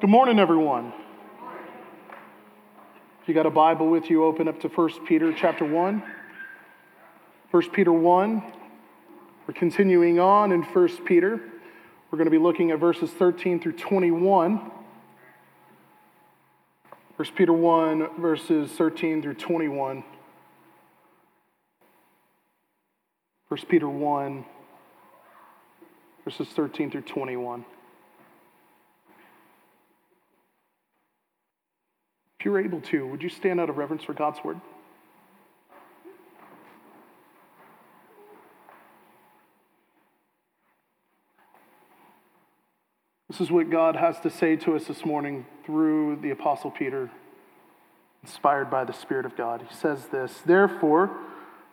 Good morning, everyone. If you got a Bible with you, open up to 1 Peter chapter 1. 1 Peter 1. We're continuing on in 1 Peter. We're going to be looking at verses 13 through 21. 1 Peter 1, verses 13 through 21. 1 Peter 1, verses 13 through 21. If you're able to, would you stand out of reverence for God's word? This is what God has to say to us this morning through the Apostle Peter, inspired by the Spirit of God. He says this Therefore,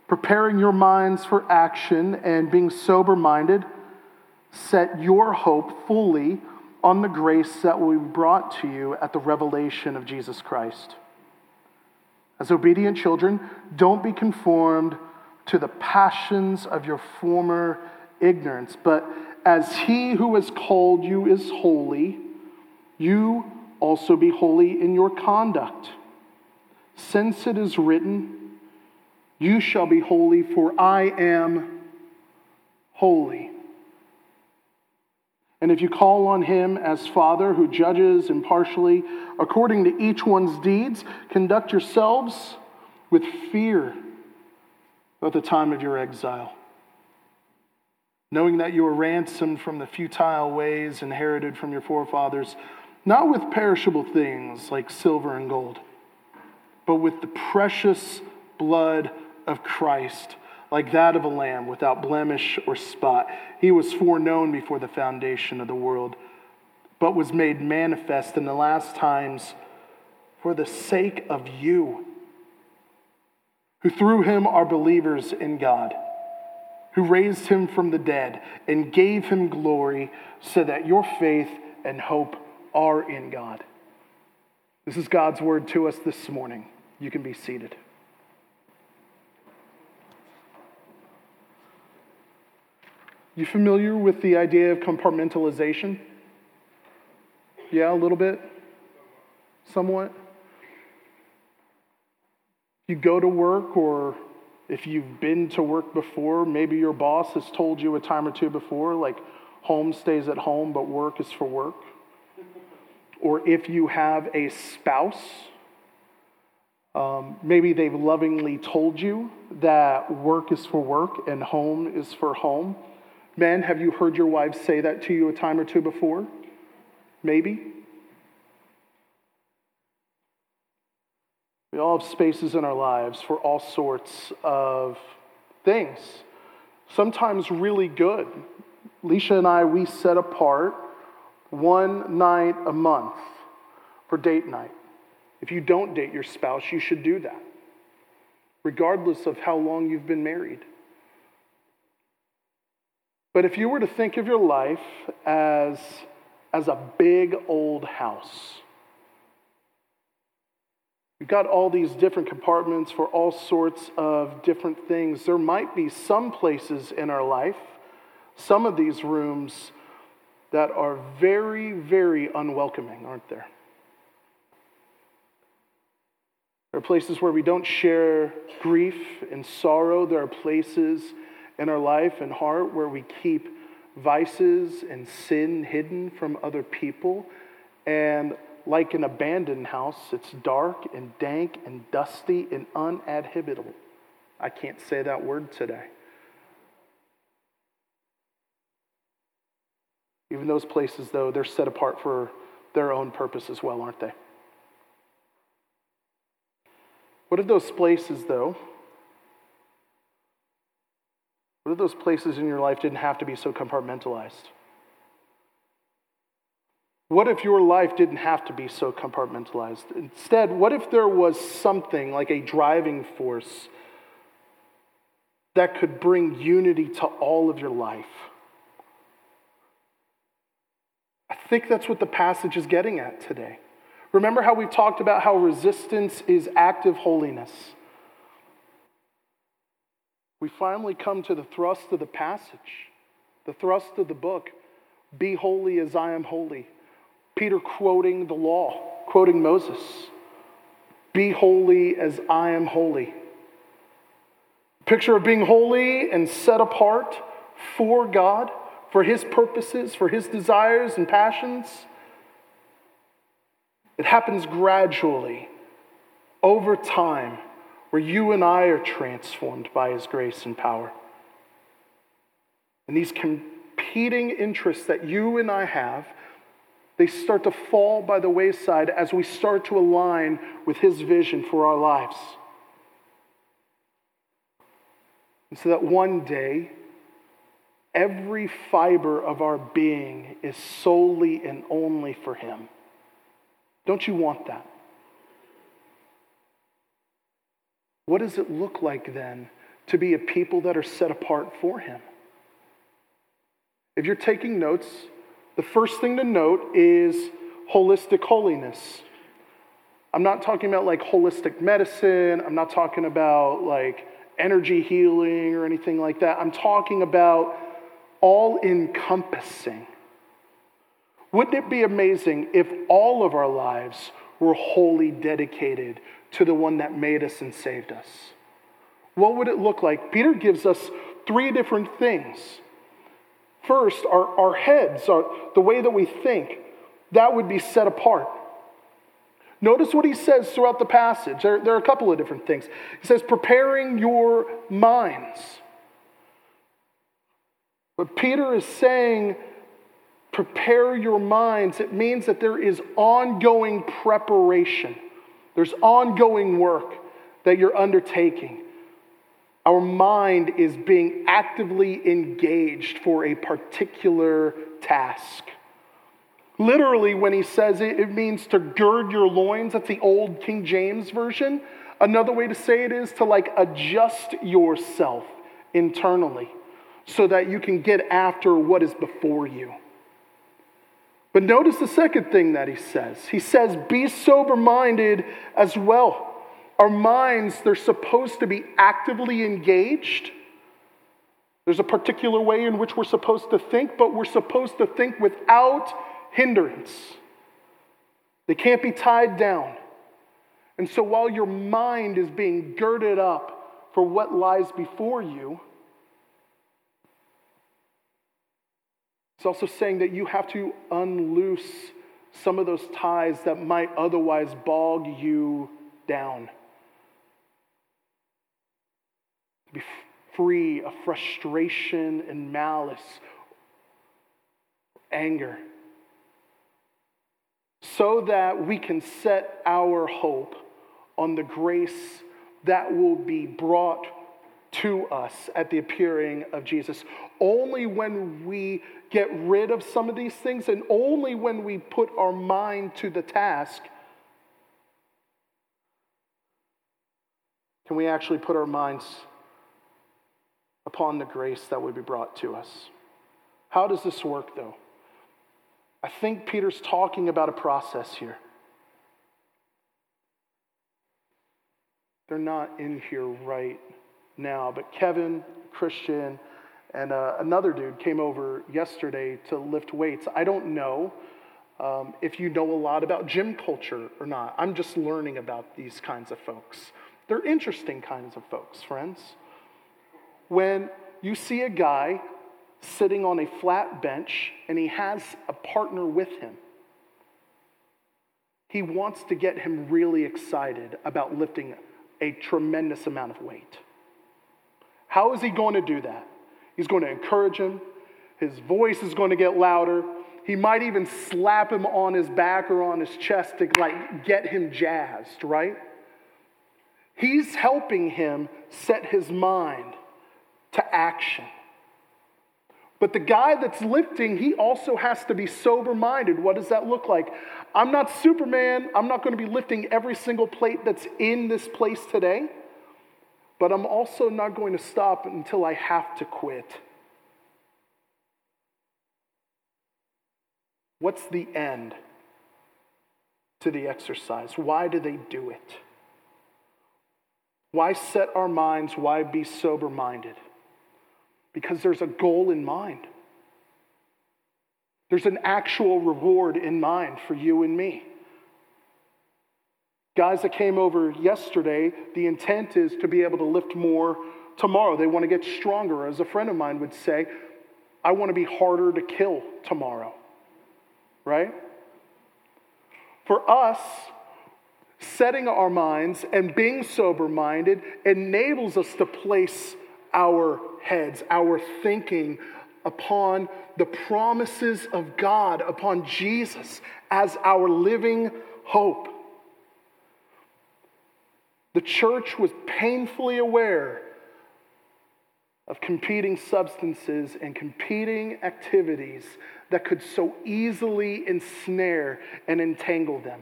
preparing your minds for action and being sober minded, set your hope fully on the grace that will be brought to you at the revelation of Jesus Christ. As obedient children, don't be conformed to the passions of your former ignorance, but as he who has called you is holy, you also be holy in your conduct. Since it is written, You shall be holy, for I am holy. And if you call on him as Father who judges impartially according to each one's deeds, conduct yourselves with fear at the time of your exile. Knowing that you were ransomed from the futile ways inherited from your forefathers, not with perishable things like silver and gold, but with the precious blood of Christ like that of a lamb without blemish or spot. He was foreknown before the foundation of the world, but was made manifest in the last times for the sake of you, who through him are believers in God, who raised him from the dead and gave him glory, so that your faith and hope are in God. This is God's word to us this morning. You can be seated. You familiar with the idea of compartmentalization? Yeah, a little bit? Somewhat? You go to work, or if you've been to work before, maybe your boss has told you a time or two before, like home stays at home, but work is for work. Or if you have a spouse, um, maybe they've lovingly told you that work is for work and home is for home. Men, have you heard your wives say that to you a time or two before? Maybe. We all have spaces in our lives for all sorts of things, sometimes really good. Leisha and I, we set apart one night a month for date night. If you don't date your spouse, you should do that, regardless of how long you've been married. But if you were to think of your life as, as a big old house, you've got all these different compartments for all sorts of different things. There might be some places in our life, some of these rooms, that are very, very unwelcoming, aren't there? There are places where we don't share grief and sorrow. There are places in our life and heart where we keep vices and sin hidden from other people. And like an abandoned house, it's dark and dank and dusty and uninhabitable. I can't say that word today. Even those places, though, they're set apart for their own purpose as well, aren't they? What if those places, though, what if those places in your life didn't have to be so compartmentalized? What if your life didn't have to be so compartmentalized? Instead, what if there was something like a driving force that could bring unity to all of your life? I think that's what the passage is getting at today. Remember how we talked about how resistance is active holiness? We finally come to the thrust of the passage, the thrust of the book Be holy as I am holy. Peter quoting the law, quoting Moses Be holy as I am holy. Picture of being holy and set apart for God, for His purposes, for His desires and passions. It happens gradually, over time, where you and I are transformed by His grace and power. And these competing interests that you and I have, they start to fall by the wayside as we start to align with His vision for our lives. And so that one day, every fiber of our being is solely and only for Him. Don't you want that? What does it look like then to be a people that are set apart for Him? If you're taking notes, the first thing to note is holistic holiness. I'm not talking about like holistic medicine, I'm not talking about like energy healing or anything like that. I'm talking about all encompassing. Wouldn't it be amazing if all of our lives were wholly dedicated to the one that made us and saved us? What would it look like? Peter gives us three different things. First, our, our heads, our, the way that we think, that would be set apart. Notice what he says throughout the passage. There, there, are a couple of different things. He says, preparing your minds. But Peter is saying, prepare your minds. It means that there is ongoing preparation, there's ongoing work that you're undertaking. Our mind is being actively engaged for a particular task. Literally, when he says it, it means to gird your loins. That's the old King James Version. Another way to say it is to like adjust yourself internally so that you can get after what is before you. But notice the second thing that he says. He says, Be sober minded as well. Our minds, they're supposed to be actively engaged. There's a particular way in which we're supposed to think, but we're supposed to think without hindrance. They can't be tied down. And so while your mind is being girded up for what lies before you, it's also saying that you have to unloose some of those ties that might otherwise bog you down. Be free of frustration and malice, anger so that we can set our hope on the grace that will be brought to us at the appearing of Jesus. Only when we get rid of some of these things and only when we put our mind to the task can we actually put our minds upon the grace that would be brought to us. How does this work, though? I think Peter's talking about a process here. They're not in here right now, but Kevin, Christian, and uh, another dude came over yesterday to lift weights. I don't know um, if you know a lot about gym culture or not. I'm just learning about these kinds of folks. They're interesting kinds of folks, friends. When you see a guy sitting on a flat bench and he has a partner with him. He wants to get him really excited about lifting a tremendous amount of weight. How is he going to do that? He's going to encourage him. His voice is going to get louder. He might even slap him on his back or on his chest to like get him jazzed, right? He's helping him set his mind to action. But the guy that's lifting, he also has to be sober minded. What does that look like? I'm not Superman. I'm not going to be lifting every single plate that's in this place today. But I'm also not going to stop until I have to quit. What's the end to the exercise? Why do they do it? Why set our minds? Why be sober minded? because there's a goal in mind. There's an actual reward in mind for you and me. Guys that came over yesterday, the intent is to be able to lift more tomorrow. They want to get stronger. As a friend of mine would say, I want to be harder to kill tomorrow. Right? For us, setting our minds and being sober minded enables us to place our heads, our thinking upon the promises of God, upon Jesus as our living hope. The church was painfully aware of competing substances and competing activities that could so easily ensnare and entangle them.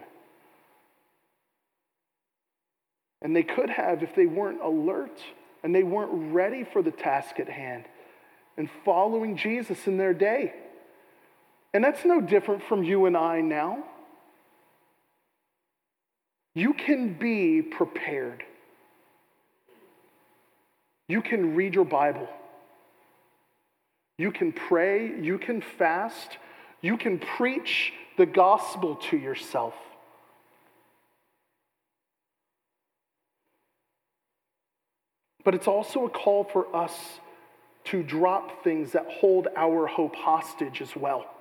And they could have if they weren't alert and they weren't ready for the task at hand and following Jesus in their day. And that's no different from you and I now. You can be prepared. You can read your Bible. You can pray. You can fast. You can preach the gospel to yourself. But it's also a call for us to drop things that hold our hope hostage as well.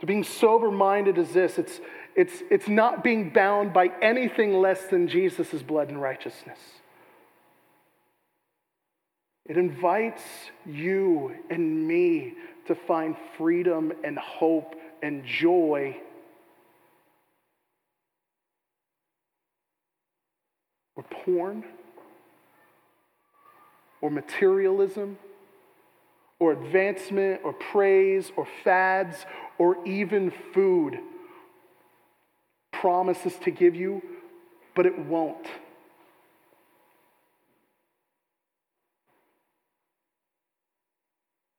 To being sober minded is this it's, it's, it's not being bound by anything less than Jesus' blood and righteousness. It invites you and me to find freedom and hope and joy or porn or materialism or advancement or praise or fads or even food promises to give you, but it won't.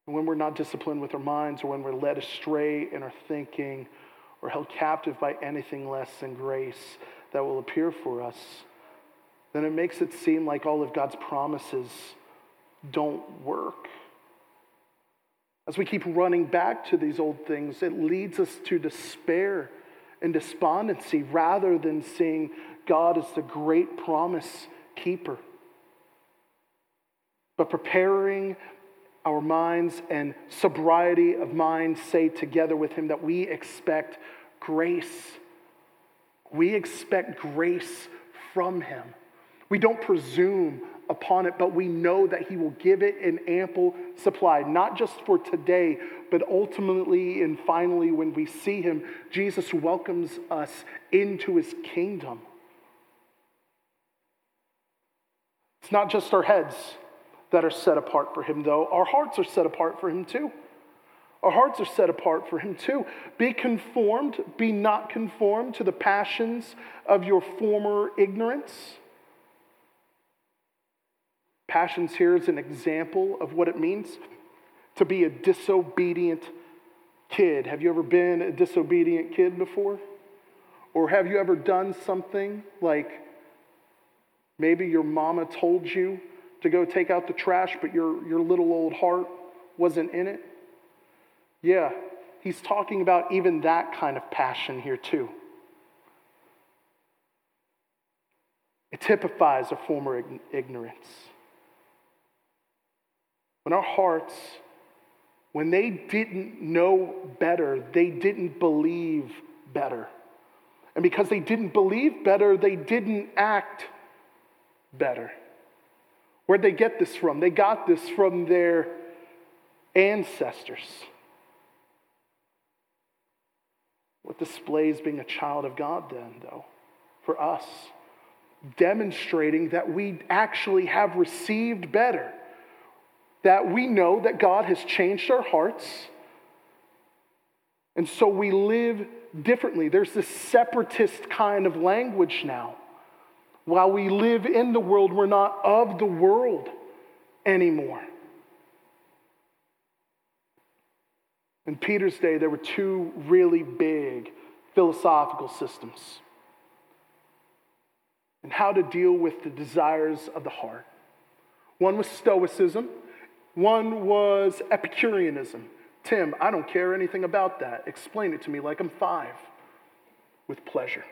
when we're not disciplined with our minds, or when we're led astray in our thinking, or held captive by anything less than grace that will appear for us, then it makes it seem like all of God's promises don't work. As we keep running back to these old things, it leads us to despair and despondency rather than seeing God as the great promise keeper. But preparing our minds and sobriety of mind say together with Him that we expect grace. We expect grace from Him. We don't presume upon it, but we know that He will give it an ample supply, not just for today, but ultimately and finally when we see Him, Jesus welcomes us into His kingdom. It's not just our heads that are set apart for Him, though, our hearts are set apart for Him too. Our hearts are set apart for Him too. Be conformed, be not conformed to the passions of your former ignorance Passions here is an example of what it means to be a disobedient kid. Have you ever been a disobedient kid before? Or have you ever done something like maybe your mama told you to go take out the trash, but your, your little old heart wasn't in it? Yeah, he's talking about even that kind of passion here, too. It typifies a former ignorance. When our hearts, when they didn't know better, they didn't believe better. And because they didn't believe better, they didn't act better. Where'd they get this from? They got this from their ancestors. What displays being a child of God then, though, for us? Demonstrating that we actually have received better that we know that God has changed our hearts. And so we live differently. There's this separatist kind of language now. While we live in the world, we're not of the world anymore. In Peter's day, there were two really big philosophical systems and how to deal with the desires of the heart. One was Stoicism, One was Epicureanism. Tim, I don't care anything about that. Explain it to me like I'm five with pleasure.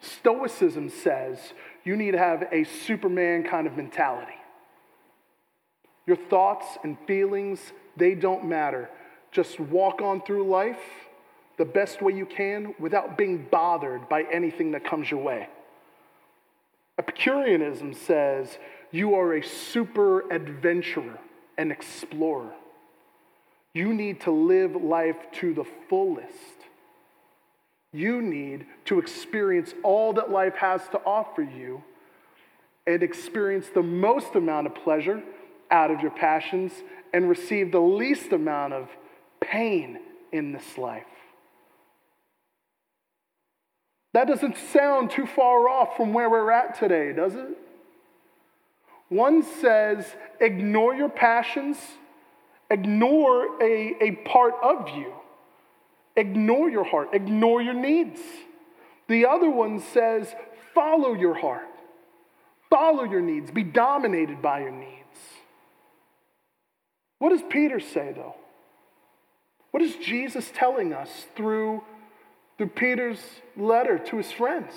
Stoicism says you need to have a Superman kind of mentality. Your thoughts and feelings, they don't matter. Just walk on through life the best way you can without being bothered by anything that comes your way. Epicureanism says you are a super adventurer and explorer. You need to live life to the fullest. You need to experience all that life has to offer you and experience the most amount of pleasure out of your passions and receive the least amount of pain in this life. That doesn't sound too far off from where we're at today, does it? One says, ignore your passions, ignore a, a part of you, ignore your heart, ignore your needs. The other one says, follow your heart, follow your needs, be dominated by your needs. What does Peter say, though? What is Jesus telling us through, through Peter's letter to his friends?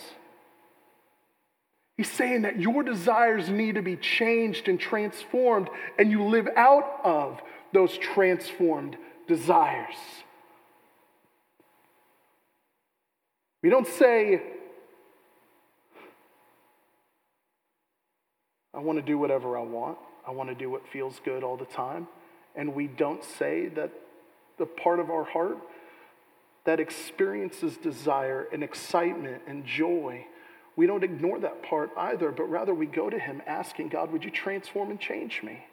He's saying that your desires need to be changed and transformed, and you live out of those transformed desires. We don't say, I want to do whatever I want. I want to do what feels good all the time. And we don't say that the part of our heart that experiences desire and excitement and joy we don't ignore that part either, but rather we go to Him asking, God, would you transform and change me?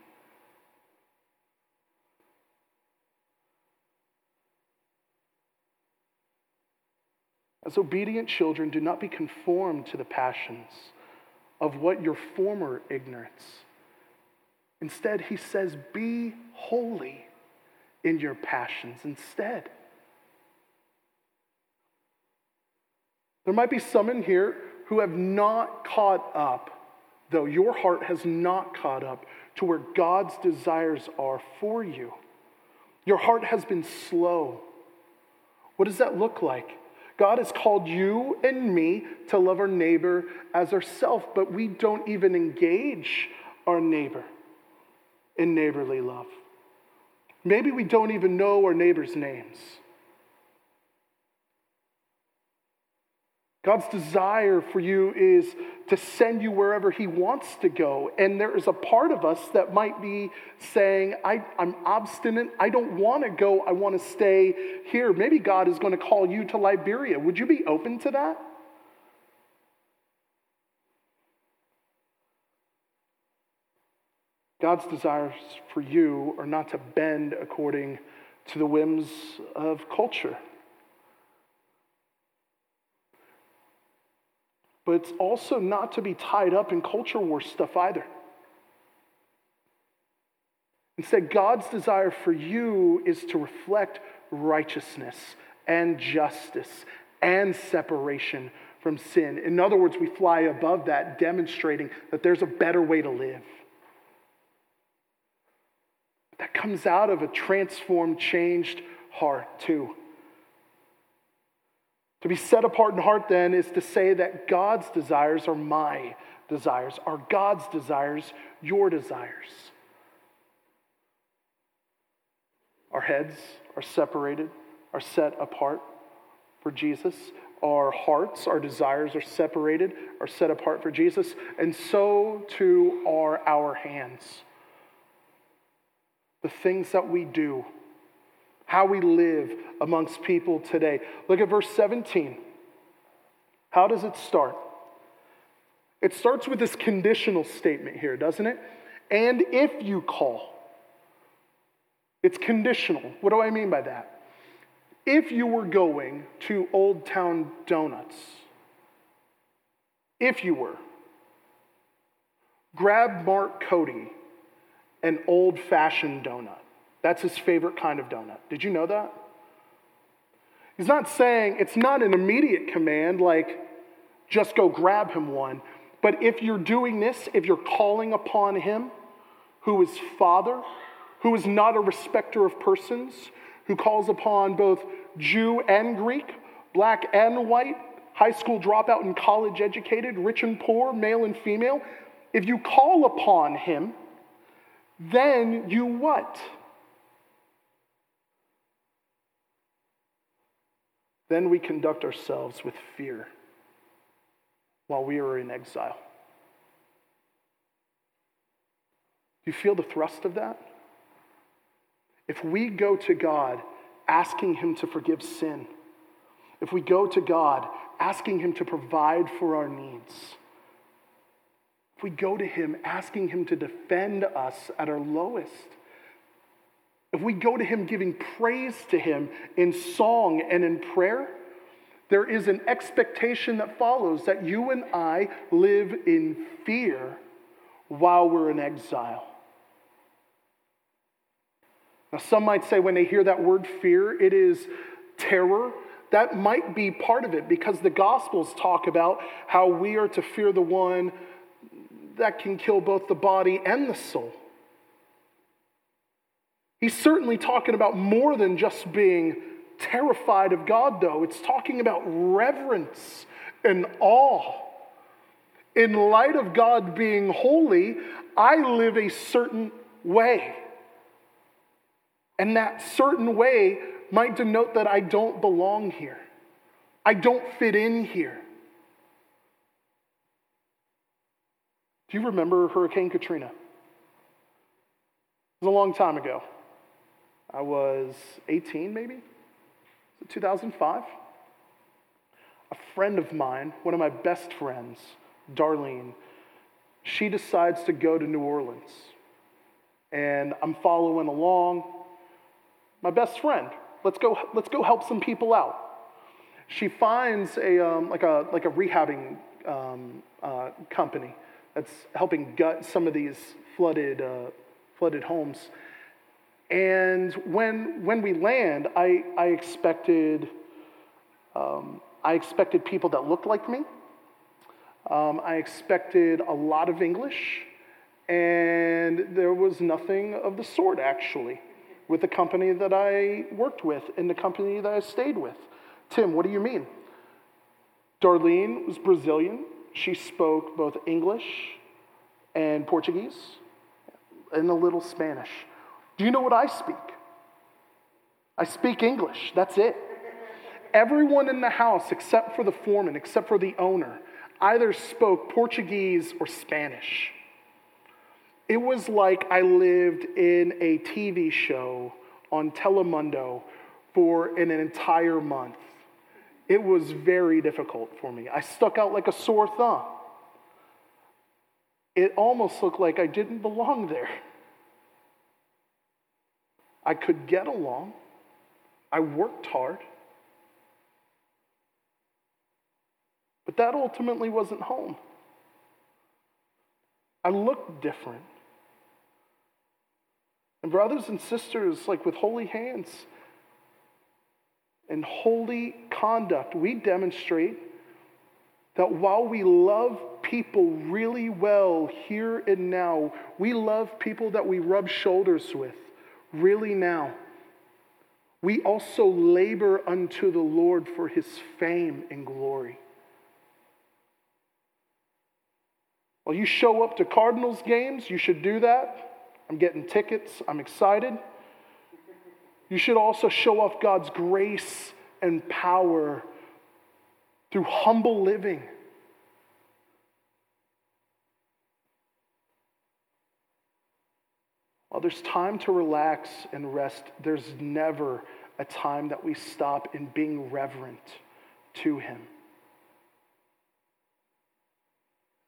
As obedient children, do not be conformed to the passions of what your former ignorance. Instead, he says, be holy in your passions instead. There might be some in here who have not caught up, though your heart has not caught up to where God's desires are for you. Your heart has been slow. What does that look like? God has called you and me to love our neighbor as ourself, but we don't even engage our neighbor in neighborly love. Maybe we don't even know our neighbor's names. God's desire for you is to send you wherever He wants to go. And there is a part of us that might be saying, I, am obstinate. I don't want to go. I want to stay here. Maybe God is going to call you to Liberia. Would you be open to that? God's desires for you are not to bend according to the whims of culture. But it's also not to be tied up in culture war stuff either. Instead, God's desire for you is to reflect righteousness and justice and separation from sin. In other words, we fly above that, demonstrating that there's a better way to live. That comes out of a transformed, changed heart, too. To be set apart in heart, then, is to say that God's desires are my desires, are God's desires your desires. Our heads are separated, are set apart for Jesus. Our hearts, our desires are separated, are set apart for Jesus. And so too are our hands. The things that we do how we live amongst people today. Look at verse 17. How does it start? It starts with this conditional statement here, doesn't it? And if you call, it's conditional. What do I mean by that? If you were going to Old Town Donuts, if you were, grab Mark Cody an old fashioned donut. That's his favorite kind of donut. Did you know that? He's not saying, it's not an immediate command like just go grab him one. But if you're doing this, if you're calling upon him, who is Father, who is not a respecter of persons, who calls upon both Jew and Greek, black and white, high school dropout and college educated, rich and poor, male and female. If you call upon him, then you what? Then we conduct ourselves with fear while we are in exile. Do you feel the thrust of that? If we go to God asking Him to forgive sin, if we go to God asking Him to provide for our needs, if we go to Him asking Him to defend us at our lowest, if we go to Him giving praise to Him in song and in prayer, there is an expectation that follows that you and I live in fear while we're in exile. Now, some might say when they hear that word fear, it is terror. That might be part of it because the Gospels talk about how we are to fear the one that can kill both the body and the soul. He's certainly talking about more than just being terrified of God, though. It's talking about reverence and awe. In light of God being holy, I live a certain way. And that certain way might denote that I don't belong here. I don't fit in here. Do you remember Hurricane Katrina? It was a long time ago. I was 18, maybe? 2005. A friend of mine, one of my best friends, Darlene, she decides to go to New Orleans. And I'm following along. My best friend, let's go, let's go help some people out. She finds a, um, like, a, like a rehabbing um, uh, company that's helping gut some of these flooded, uh, flooded homes. And when, when we land, I, I, expected, um, I expected people that looked like me. Um, I expected a lot of English, and there was nothing of the sort actually with the company that I worked with and the company that I stayed with. Tim, what do you mean? Darlene was Brazilian. She spoke both English and Portuguese and a little Spanish. Do you know what I speak? I speak English. That's it. Everyone in the house, except for the foreman, except for the owner, either spoke Portuguese or Spanish. It was like I lived in a TV show on Telemundo for an entire month. It was very difficult for me. I stuck out like a sore thumb. It almost looked like I didn't belong there. I could get along. I worked hard. But that ultimately wasn't home. I looked different. And, brothers and sisters, like with holy hands and holy conduct, we demonstrate that while we love people really well here and now, we love people that we rub shoulders with really now. We also labor unto the Lord for his fame and glory. Well, you show up to Cardinals games, you should do that. I'm getting tickets, I'm excited. You should also show off God's grace and power through humble living While there's time to relax and rest, there's never a time that we stop in being reverent to Him.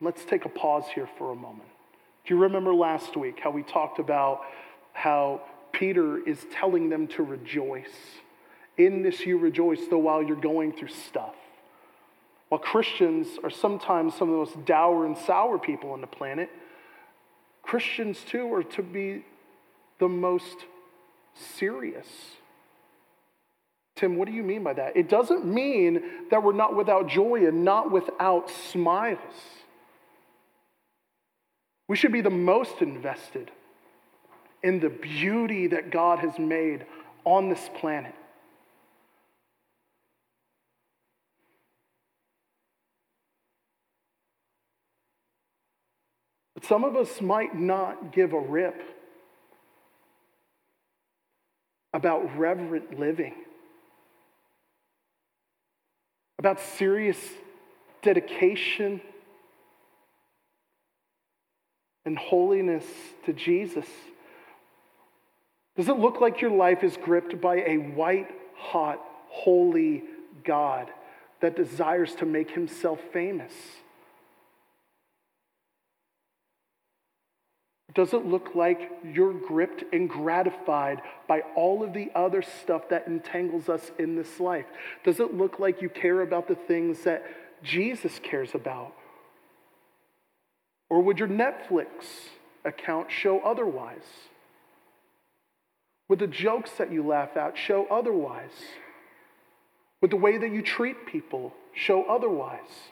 Let's take a pause here for a moment. Do you remember last week how we talked about how Peter is telling them to rejoice? In this you rejoice, though while you're going through stuff. While Christians are sometimes some of the most dour and sour people on the planet, Christians too are to be the most serious. Tim, what do you mean by that? It doesn't mean that we're not without joy and not without smiles. We should be the most invested in the beauty that God has made on this planet. But some of us might not give a rip about reverent living, about serious dedication and holiness to Jesus. Does it look like your life is gripped by a white hot, holy God that desires to make himself famous? Does it look like you're gripped and gratified by all of the other stuff that entangles us in this life? Does it look like you care about the things that Jesus cares about? Or would your Netflix account show otherwise? Would the jokes that you laugh at show otherwise? Would the way that you treat people show otherwise?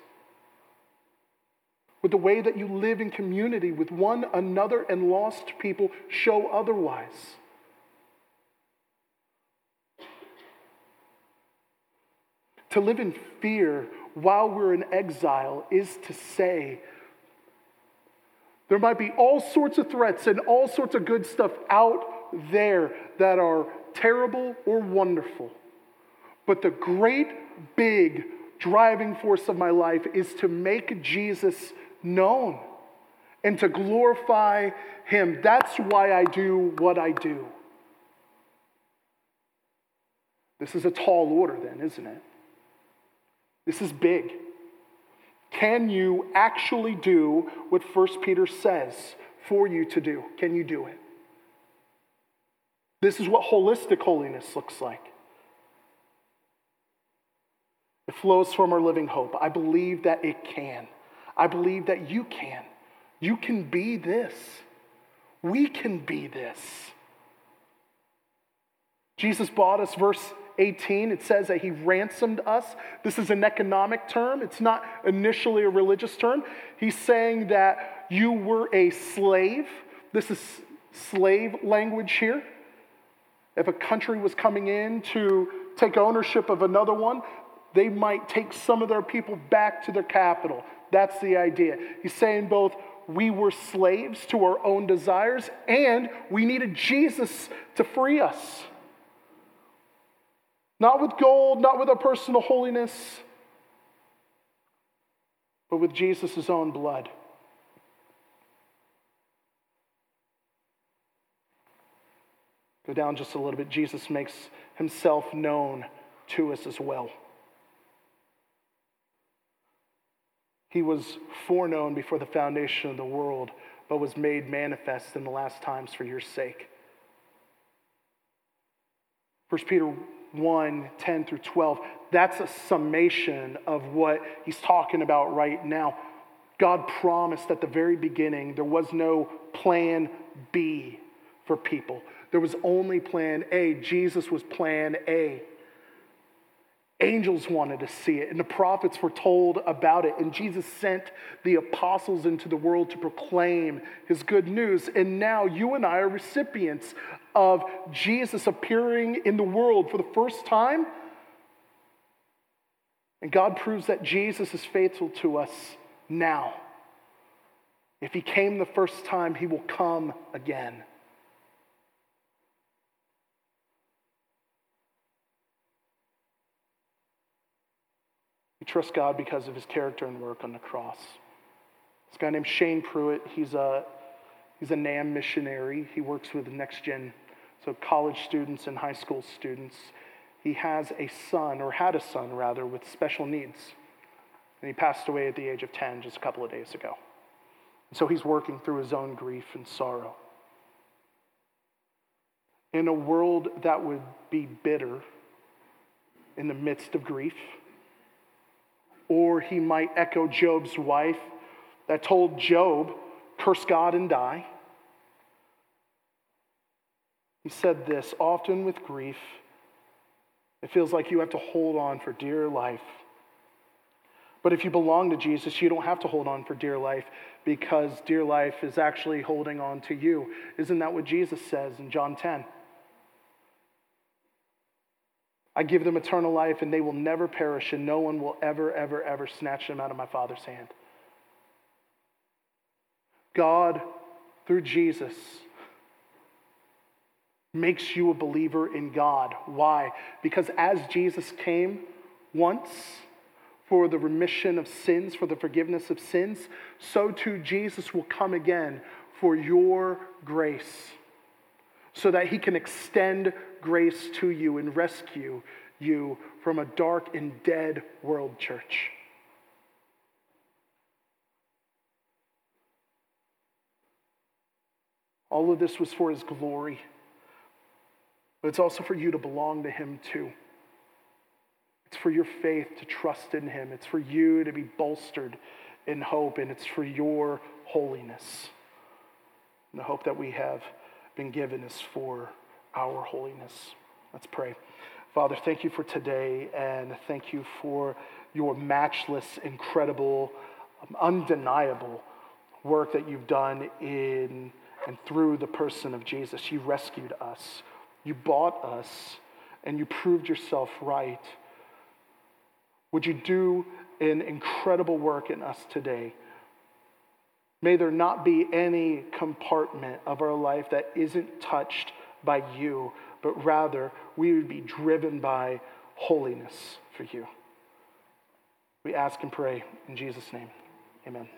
Would the way that you live in community with one another and lost people show otherwise? To live in fear while we're in exile is to say, there might be all sorts of threats and all sorts of good stuff out there that are terrible or wonderful. But the great, big driving force of my life is to make Jesus known and to glorify Him. That's why I do what I do. This is a tall order, then, isn't it? This is big. Can you actually do what 1 Peter says for you to do? Can you do it? This is what holistic holiness looks like. It flows from our living hope. I believe that it can. I believe that you can. You can be this. We can be this. Jesus bought us, verse 18, it says that he ransomed us. This is an economic term, it's not initially a religious term. He's saying that you were a slave. This is slave language here. If a country was coming in to take ownership of another one, they might take some of their people back to their capital. That's the idea. He's saying both we were slaves to our own desires and we needed Jesus to free us. Not with gold, not with our personal holiness, but with Jesus' own blood. Go down just a little bit. Jesus makes himself known to us as well. He was foreknown before the foundation of the world, but was made manifest in the last times for your sake. 1 Peter 1 10 through 12, that's a summation of what he's talking about right now. God promised at the very beginning there was no plan B for people. There was only plan A. Jesus was plan A. Angels wanted to see it, and the prophets were told about it. And Jesus sent the apostles into the world to proclaim his good news. And now you and I are recipients of Jesus appearing in the world for the first time. And God proves that Jesus is faithful to us now. If he came the first time, he will come again. Trust God because of his character and work on the cross. This guy named Shane Pruitt, he's a, he's a NAMB missionary. He works with next gen, so college students and high school students. He has a son, or had a son rather, with special needs. And he passed away at the age of 10 just a couple of days ago. And so he's working through his own grief and sorrow. In a world that would be bitter in the midst of grief, or he might echo Job's wife that told Job, curse God and die. He said this often with grief, it feels like you have to hold on for dear life. But if you belong to Jesus, you don't have to hold on for dear life because dear life is actually holding on to you. Isn't that what Jesus says in John 10? I give them eternal life and they will never perish, and no one will ever, ever, ever snatch them out of my Father's hand. God, through Jesus, makes you a believer in God. Why? Because as Jesus came once, for the remission of sins, for the forgiveness of sins, so too Jesus will come again for your grace, so that he can extend grace to you and rescue you from a dark and dead world, church. All of this was for his glory, but it's also for you to belong to him too. It's for your faith to trust in Him. It's for you to be bolstered in hope, and it's for your holiness. And the hope that we have been given is for our holiness. Let's pray. Father, thank you for today, and thank you for your matchless, incredible, um, undeniable work that you've done in and through the person of Jesus. You rescued us, you bought us, and you proved yourself right would you do an incredible work in us today? May there not be any compartment of our life that isn't touched by you, but rather we would be driven by holiness for you. We ask and pray in Jesus' name. Amen.